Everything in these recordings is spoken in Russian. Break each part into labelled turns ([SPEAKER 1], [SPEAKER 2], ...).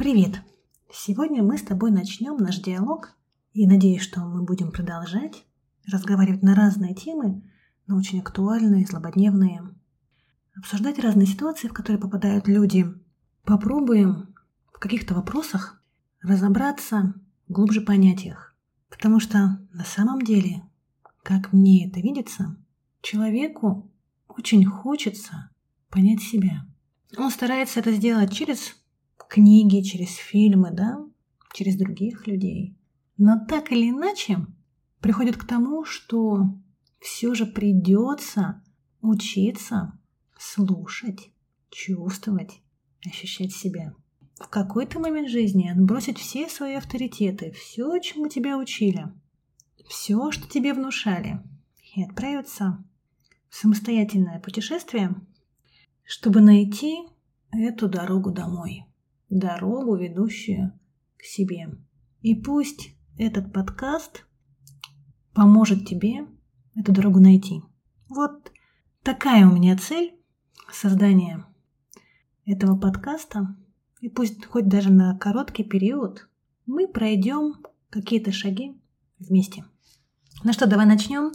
[SPEAKER 1] Привет! Сегодня мы с тобой начнем наш диалог, и надеюсь, что мы будем продолжать разговаривать на разные темы, но очень актуальные, злободневные, обсуждать разные ситуации, в которые попадают люди. Попробуем в каких-то вопросах разобраться, глубже понять их. Потому что на самом деле, как мне это видится, человеку очень хочется понять себя. Он старается это сделать через книги, через фильмы, да, через других людей. Но так или иначе приходит к тому, что все же придется учиться слушать, чувствовать, ощущать себя. В какой-то момент жизни отбросить все свои авторитеты, все, чему тебя учили, все, что тебе внушали, и отправиться в самостоятельное путешествие, чтобы найти эту дорогу домой, дорогу, ведущую к себе. И пусть этот подкаст поможет тебе эту дорогу найти. Вот такая у меня цель создания этого подкаста. И пусть хоть даже на короткий период мы пройдем какие-то шаги вместе. Ну что, давай начнем.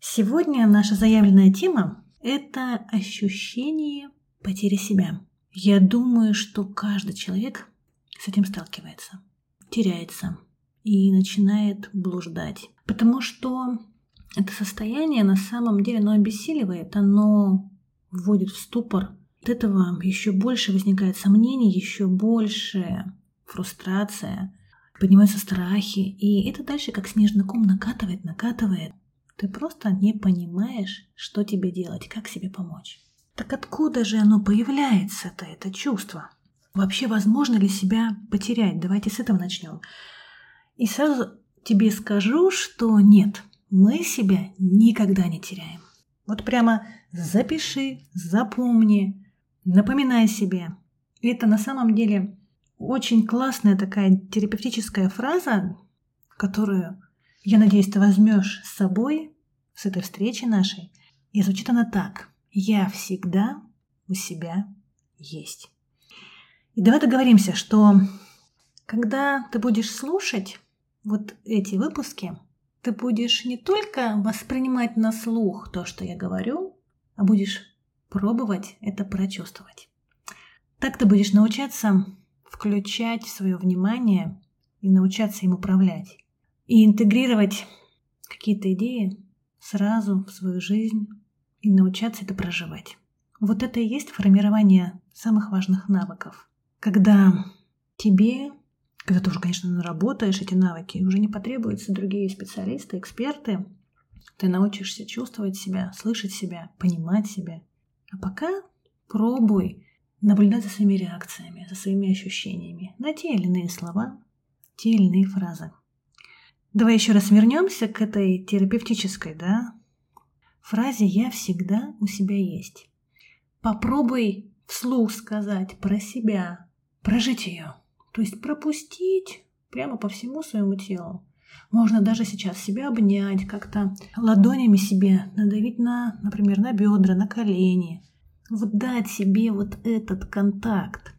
[SPEAKER 1] Сегодня наша заявленная тема – это ощущение потери себя. Я думаю, что каждый человек с этим сталкивается, теряется и начинает блуждать. Потому что это состояние на самом деле, оно обессиливает, оно вводит в ступор. От этого еще больше возникает сомнений, еще больше фрустрация, поднимаются страхи, и это дальше как снежный ком накатывает, накатывает. Ты просто не понимаешь, что тебе делать, как себе помочь. Так откуда же оно появляется-то, это чувство? Вообще возможно ли себя потерять? Давайте с этого начнем. И сразу тебе скажу, что нет, мы себя никогда не теряем. Вот прямо запиши, запомни, напоминай себе. Это на самом деле очень классная такая терапевтическая фраза, которую, я надеюсь, ты возьмешь с собой с этой встречи нашей. И звучит она так. Я всегда у себя есть. И давай договоримся, что когда ты будешь слушать вот эти выпуски, ты будешь не только воспринимать на слух то, что я говорю, а будешь пробовать это прочувствовать. Так ты будешь научаться включать свое внимание и научаться им управлять. И интегрировать какие-то идеи сразу в свою жизнь и научаться это проживать. Вот это и есть формирование самых важных навыков. Когда тебе когда ты уже, конечно, наработаешь эти навыки, уже не потребуются другие специалисты, эксперты. Ты научишься чувствовать себя, слышать себя, понимать себя. А пока пробуй наблюдать за своими реакциями, за своими ощущениями на те или иные слова, те или иные фразы. Давай еще раз вернемся к этой терапевтической, да, фразе «я всегда у себя есть». Попробуй вслух сказать про себя, прожить ее – то есть пропустить прямо по всему своему телу. Можно даже сейчас себя обнять, как-то ладонями себе надавить на, например, на бедра, на колени. Вот дать себе вот этот контакт.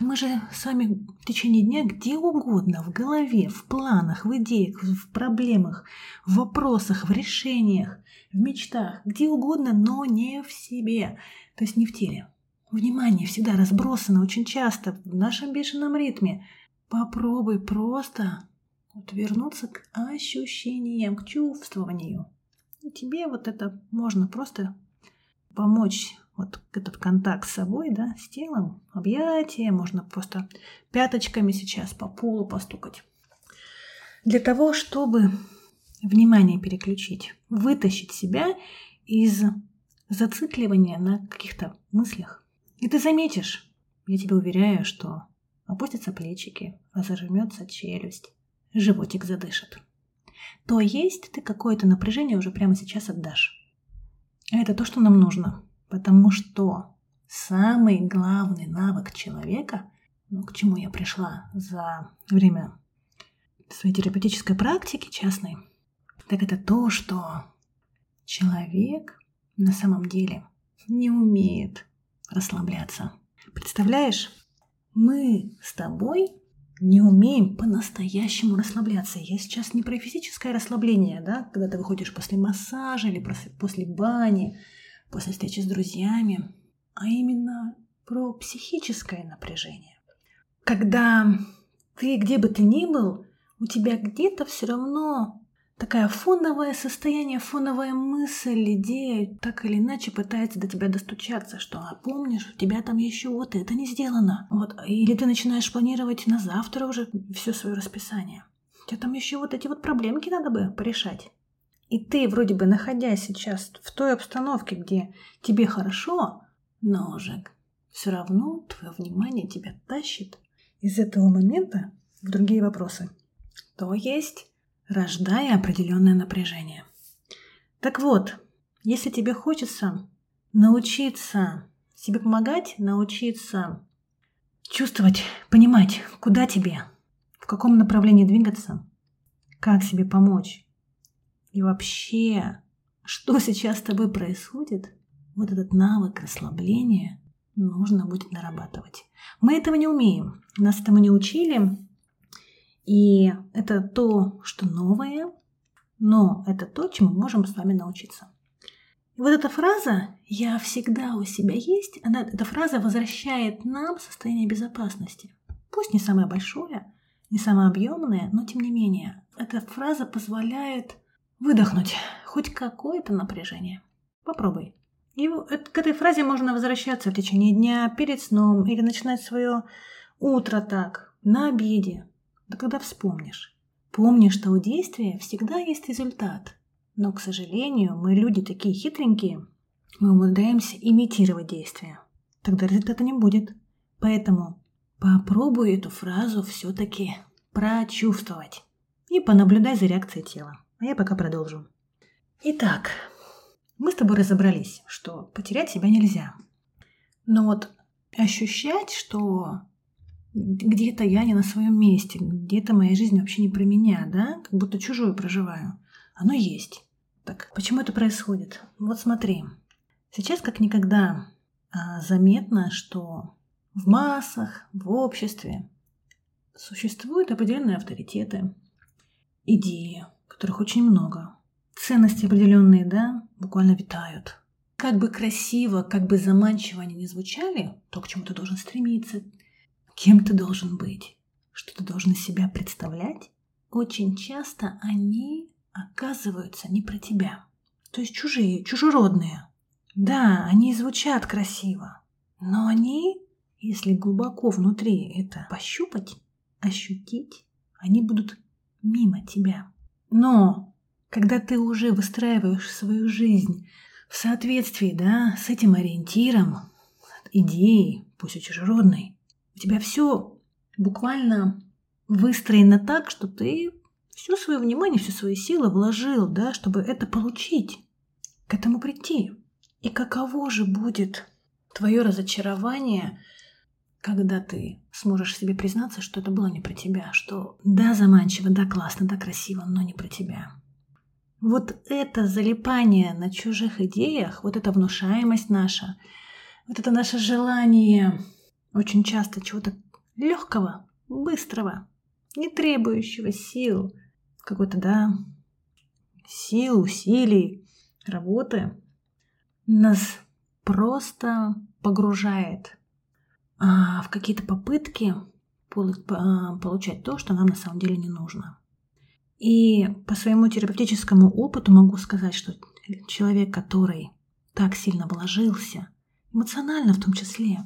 [SPEAKER 1] Мы же с вами в течение дня где угодно, в голове, в планах, в идеях, в проблемах, в вопросах, в решениях, в мечтах, где угодно, но не в себе, то есть не в теле. Внимание всегда разбросано очень часто в нашем бешеном ритме. Попробуй просто вот вернуться к ощущениям, к чувствованию. И тебе вот это можно просто помочь вот этот контакт с собой, да, с телом, объятие, можно просто пяточками сейчас по полу постукать. Для того, чтобы внимание переключить, вытащить себя из зацикливания на каких-то мыслях, и ты заметишь, я тебе уверяю, что опустятся плечики, а зажмется челюсть, животик задышит. То есть ты какое-то напряжение уже прямо сейчас отдашь. Это то, что нам нужно, потому что самый главный навык человека, ну, к чему я пришла за время своей терапевтической практики частной, так это то, что человек на самом деле не умеет расслабляться. Представляешь, мы с тобой не умеем по-настоящему расслабляться. Я сейчас не про физическое расслабление, да, когда ты выходишь после массажа или после бани, после встречи с друзьями, а именно про психическое напряжение. Когда ты где бы ты ни был, у тебя где-то все равно такая фоновое состояние, фоновая мысль, идея так или иначе пытается до тебя достучаться, что а помнишь, у тебя там еще вот это не сделано. Вот, или ты начинаешь планировать на завтра уже все свое расписание. У тебя там еще вот эти вот проблемки надо бы порешать. И ты, вроде бы находясь сейчас в той обстановке, где тебе хорошо, но уже все равно твое внимание тебя тащит из этого момента в другие вопросы. То есть рождая определенное напряжение. Так вот, если тебе хочется научиться себе помогать, научиться чувствовать, понимать, куда тебе, в каком направлении двигаться, как себе помочь, и вообще, что сейчас с тобой происходит, вот этот навык расслабления нужно будет нарабатывать. Мы этого не умеем, нас этому не учили, и это то, что новое, но это то, чему можем с вами научиться. И вот эта фраза «я всегда у себя есть», она, эта фраза возвращает нам состояние безопасности. Пусть не самое большое, не самое объемное, но тем не менее, эта фраза позволяет выдохнуть хоть какое-то напряжение. Попробуй. И к этой фразе можно возвращаться в течение дня, перед сном или начинать свое утро так, на обеде, да когда вспомнишь. Помни, что у действия всегда есть результат. Но, к сожалению, мы люди такие хитренькие, мы умудряемся имитировать действия. Тогда результата не будет. Поэтому попробуй эту фразу все-таки прочувствовать и понаблюдай за реакцией тела. А я пока продолжу. Итак, мы с тобой разобрались, что потерять себя нельзя. Но вот ощущать, что где-то я не на своем месте, где-то моя жизнь вообще не про меня, да, как будто чужую проживаю. Оно есть. Так, почему это происходит? Вот смотри, сейчас как никогда а, заметно, что в массах, в обществе существуют определенные авторитеты, идеи, которых очень много. Ценности определенные, да, буквально витают. Как бы красиво, как бы заманчиво они не звучали, то, к чему ты должен стремиться, кем ты должен быть, что ты должен себя представлять, очень часто они оказываются не про тебя. То есть чужие, чужеродные. Да, они звучат красиво, но они, если глубоко внутри это пощупать, ощутить, они будут мимо тебя. Но когда ты уже выстраиваешь свою жизнь в соответствии да, с этим ориентиром, идеей, пусть и чужеродной, тебя все буквально выстроено так, что ты все свое внимание, все свои силы вложил, да, чтобы это получить, к этому прийти. И каково же будет твое разочарование, когда ты сможешь себе признаться, что это было не про тебя, что да, заманчиво, да, классно, да, красиво, но не про тебя. Вот это залипание на чужих идеях, вот эта внушаемость наша, вот это наше желание очень часто чего-то легкого, быстрого, не требующего сил, какой-то, да, сил, усилий, работы, нас просто погружает а, в какие-то попытки а, получать то, что нам на самом деле не нужно. И по своему терапевтическому опыту могу сказать, что человек, который так сильно вложился, эмоционально в том числе,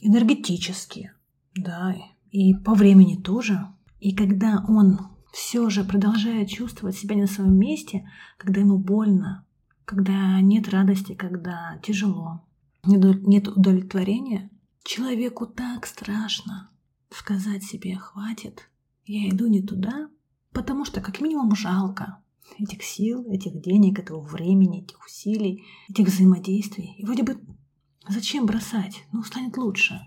[SPEAKER 1] энергетически, да, и по времени тоже. И когда он все же продолжает чувствовать себя не на своем месте, когда ему больно, когда нет радости, когда тяжело, нет удовлетворения, человеку так страшно сказать себе «хватит, я иду не туда», потому что как минимум жалко этих сил, этих денег, этого времени, этих усилий, этих взаимодействий. И вроде бы Зачем бросать? Ну, станет лучше.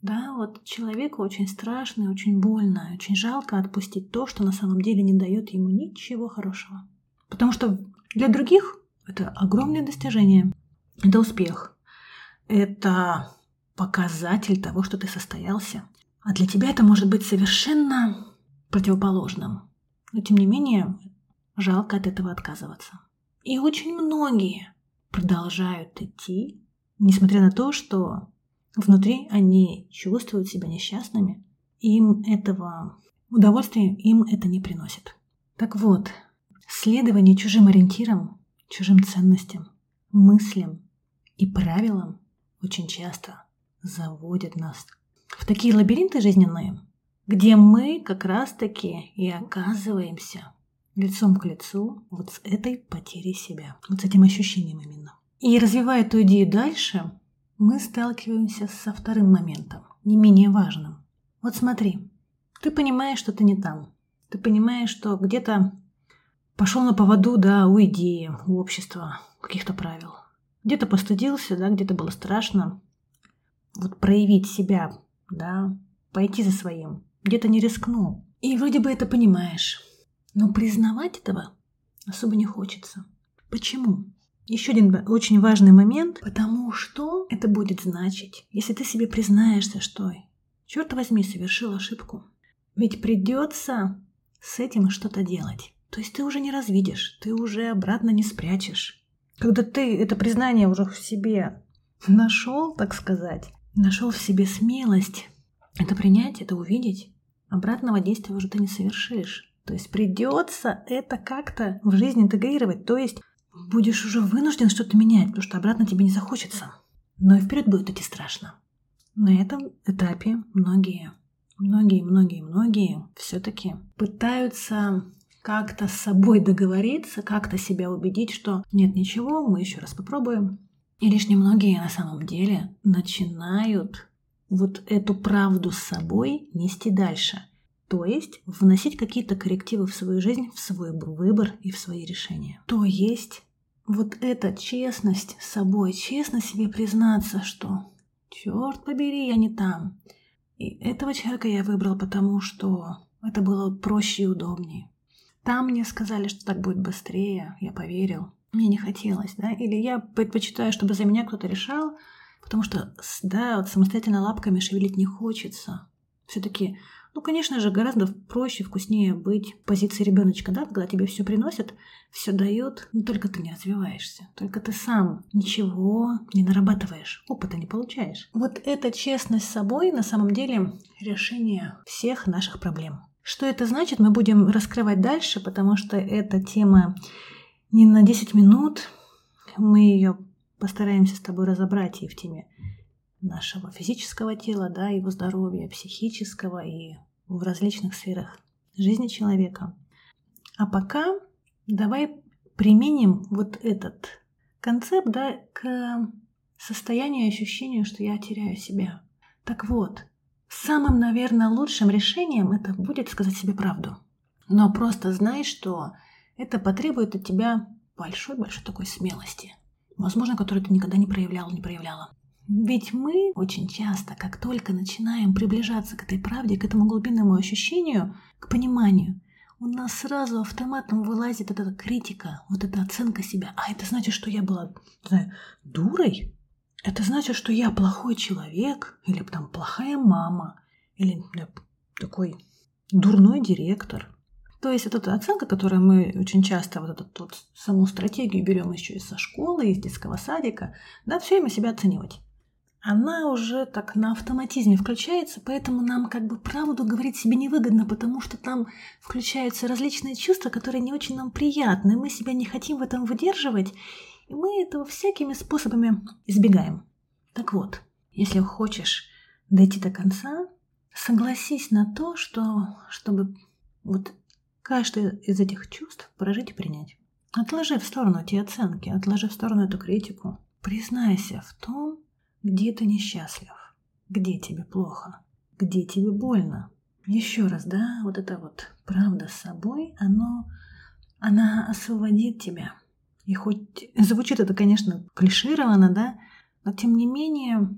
[SPEAKER 1] Да, вот человеку очень страшно и очень больно, очень жалко отпустить то, что на самом деле не дает ему ничего хорошего. Потому что для других это огромное достижение, это успех, это показатель того, что ты состоялся. А для тебя это может быть совершенно противоположным. Но тем не менее, жалко от этого отказываться. И очень многие продолжают идти, несмотря на то, что внутри они чувствуют себя несчастными, им этого удовольствия им это не приносит. Так вот, следование чужим ориентирам, чужим ценностям, мыслям и правилам очень часто заводят нас в такие лабиринты жизненные, где мы как раз-таки и оказываемся лицом к лицу вот с этой потерей себя, вот с этим ощущением именно. И развивая эту идею дальше, мы сталкиваемся со вторым моментом, не менее важным. Вот смотри, ты понимаешь, что ты не там. Ты понимаешь, что где-то пошел на поводу, да, у идеи, у общества, каких-то правил. Где-то постыдился, да, где-то было страшно. Вот проявить себя, да, пойти за своим. Где-то не рискнул. И вроде бы это понимаешь. Но признавать этого особо не хочется. Почему? Еще один очень важный момент, потому что это будет значить, если ты себе признаешься, что, черт возьми, совершил ошибку. Ведь придется с этим что-то делать. То есть ты уже не развидишь, ты уже обратно не спрячешь. Когда ты это признание уже в себе нашел, так сказать, нашел в себе смелость это принять, это увидеть, обратного действия уже ты не совершишь. То есть придется это как-то в жизни интегрировать. То есть будешь уже вынужден что-то менять, потому что обратно тебе не захочется. Но и вперед будет идти страшно. На этом этапе многие, многие, многие, многие все-таки пытаются как-то с собой договориться, как-то себя убедить, что нет ничего, мы еще раз попробуем. И лишь немногие на самом деле начинают вот эту правду с собой нести дальше. То есть вносить какие-то коррективы в свою жизнь, в свой выбор и в свои решения. То есть вот эта честность с собой, честно себе признаться, что черт побери, я не там. И этого человека я выбрал, потому что это было проще и удобнее. Там мне сказали, что так будет быстрее, я поверил. Мне не хотелось, да, или я предпочитаю, чтобы за меня кто-то решал, потому что, да, вот самостоятельно лапками шевелить не хочется. Все-таки, ну, конечно же, гораздо проще, вкуснее быть в позиции ребеночка, да, когда тебе все приносят, все дают, но только ты не развиваешься, только ты сам ничего не нарабатываешь, опыта не получаешь. Вот эта честность с собой на самом деле решение всех наших проблем. Что это значит, мы будем раскрывать дальше, потому что эта тема не на 10 минут. Мы ее постараемся с тобой разобрать и в теме нашего физического тела, да, его здоровья, психического и в различных сферах жизни человека. А пока давай применим вот этот концепт да, к состоянию и ощущению, что я теряю себя. Так вот, самым, наверное, лучшим решением это будет сказать себе правду. Но просто знай, что это потребует от тебя большой-большой такой смелости, возможно, которую ты никогда не проявлял, не проявляла. Ведь мы очень часто, как только начинаем приближаться к этой правде, к этому глубинному ощущению, к пониманию, у нас сразу автоматом вылазит эта критика, вот эта оценка себя. А это значит, что я была, знаю, дурой? Это значит, что я плохой человек? Или там плохая мама? Или да, такой дурной директор? То есть это та оценка, которую мы очень часто, вот эту вот саму стратегию берем еще из со школы, из детского садика, да, все время себя оценивать она уже так на автоматизме включается, поэтому нам как бы правду говорить себе невыгодно, потому что там включаются различные чувства, которые не очень нам приятны, мы себя не хотим в этом выдерживать, и мы этого всякими способами избегаем. Так вот, если хочешь дойти до конца, согласись на то, что чтобы вот каждое из этих чувств прожить и принять. Отложи в сторону эти оценки, отложи в сторону эту критику. Признайся в том, где ты несчастлив? Где тебе плохо? Где тебе больно? Еще раз, да, вот это вот правда с собой, оно, она освободит тебя. И хоть звучит это, конечно, клишированно, да, но тем не менее,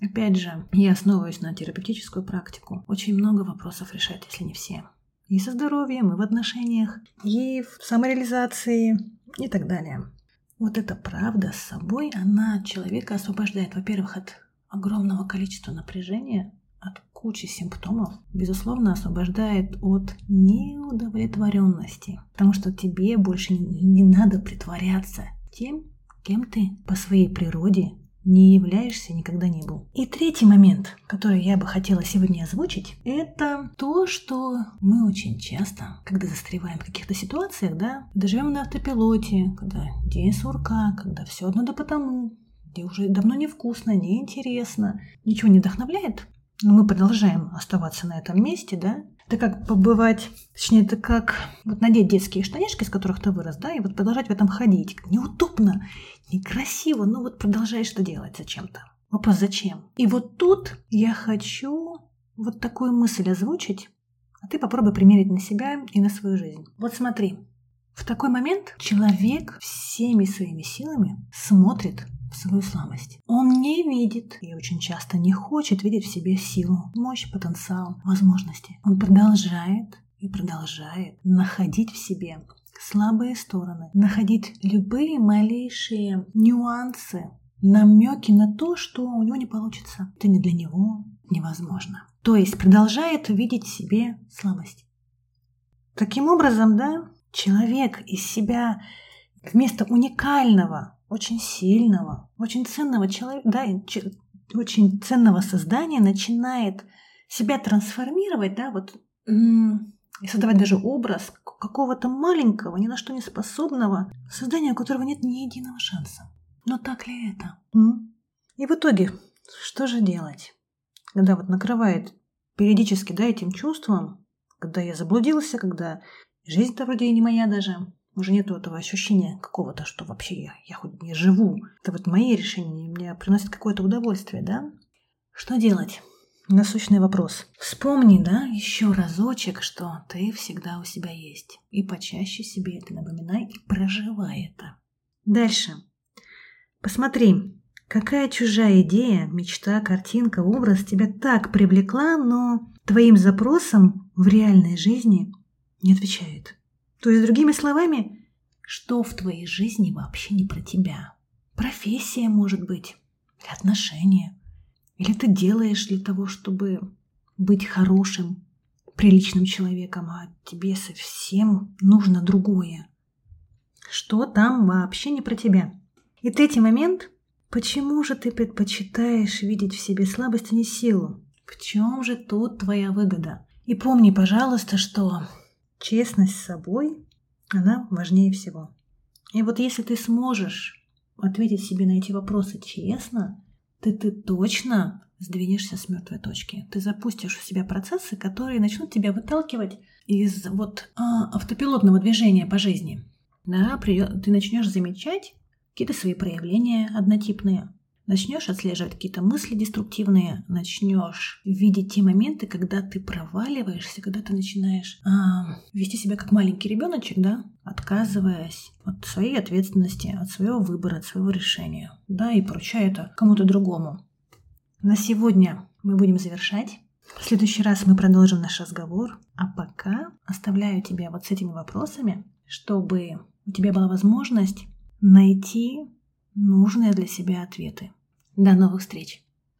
[SPEAKER 1] опять же, я основываюсь на терапевтическую практику. Очень много вопросов решать, если не все. И со здоровьем, и в отношениях, и в самореализации, и так далее. Вот эта правда с собой, она человека освобождает, во-первых, от огромного количества напряжения, от куча симптомов, безусловно, освобождает от неудовлетворенности. Потому что тебе больше не надо притворяться тем, кем ты по своей природе не являешься, никогда не был. И третий момент, который я бы хотела сегодня озвучить, это то, что мы очень часто, когда застреваем в каких-то ситуациях, да, когда живем на автопилоте, когда день сурка, когда все одно да потому, где уже давно невкусно, неинтересно, ничего не вдохновляет, но мы продолжаем оставаться на этом месте, да, это как побывать, точнее, это как вот надеть детские штанишки, из которых ты вырос, да, и вот продолжать в этом ходить. Неудобно, некрасиво, но вот продолжаешь это делать зачем-то. Вопрос, зачем? И вот тут я хочу вот такую мысль озвучить, а ты попробуй примерить на себя и на свою жизнь. Вот смотри, в такой момент человек всеми своими силами смотрит в свою слабость. Он не видит и очень часто не хочет видеть в себе силу, мощь, потенциал, возможности. Он продолжает и продолжает находить в себе слабые стороны, находить любые малейшие нюансы, намеки на то, что у него не получится. Это не для него невозможно. То есть продолжает видеть в себе слабость. Таким образом, да, человек из себя вместо уникального очень сильного, очень ценного человека, да, очень ценного создания начинает себя трансформировать, да, вот и создавать даже образ какого-то маленького, ни на что не способного создания, у которого нет ни единого шанса. Но так ли это? И в итоге, что же делать? Когда вот накрывает периодически, да, этим чувством, когда я заблудился, когда жизнь-то вроде и не моя даже, уже нету этого ощущения какого-то, что вообще я, я хоть не живу. Это вот мои решения мне приносят какое-то удовольствие, да? Что делать? Насущный вопрос. Вспомни, да, еще разочек, что ты всегда у себя есть. И почаще себе это напоминай и проживай это. Дальше. Посмотри, какая чужая идея, мечта, картинка, образ тебя так привлекла, но твоим запросам в реальной жизни не отвечает. То есть, другими словами, что в твоей жизни вообще не про тебя. Профессия, может быть, или отношения. Или ты делаешь для того, чтобы быть хорошим, приличным человеком, а тебе совсем нужно другое. Что там вообще не про тебя. И третий момент. Почему же ты предпочитаешь видеть в себе слабость, а не силу? В чем же тут твоя выгода? И помни, пожалуйста, что Честность с собой, она важнее всего. И вот если ты сможешь ответить себе на эти вопросы честно, ты, ты точно сдвинешься с мертвой точки. Ты запустишь в себя процессы, которые начнут тебя выталкивать из вот а, автопилотного движения по жизни. Да, ты начнешь замечать какие-то свои проявления однотипные, начнешь отслеживать какие-то мысли деструктивные, начнешь видеть те моменты, когда ты проваливаешься, когда ты начинаешь а, вести себя как маленький ребеночек, да, отказываясь от своей ответственности, от своего выбора, от своего решения, да, и поручая это кому-то другому. На сегодня мы будем завершать. В следующий раз мы продолжим наш разговор, а пока оставляю тебя вот с этими вопросами, чтобы у тебя была возможность найти нужные для себя ответы. До новых встреч!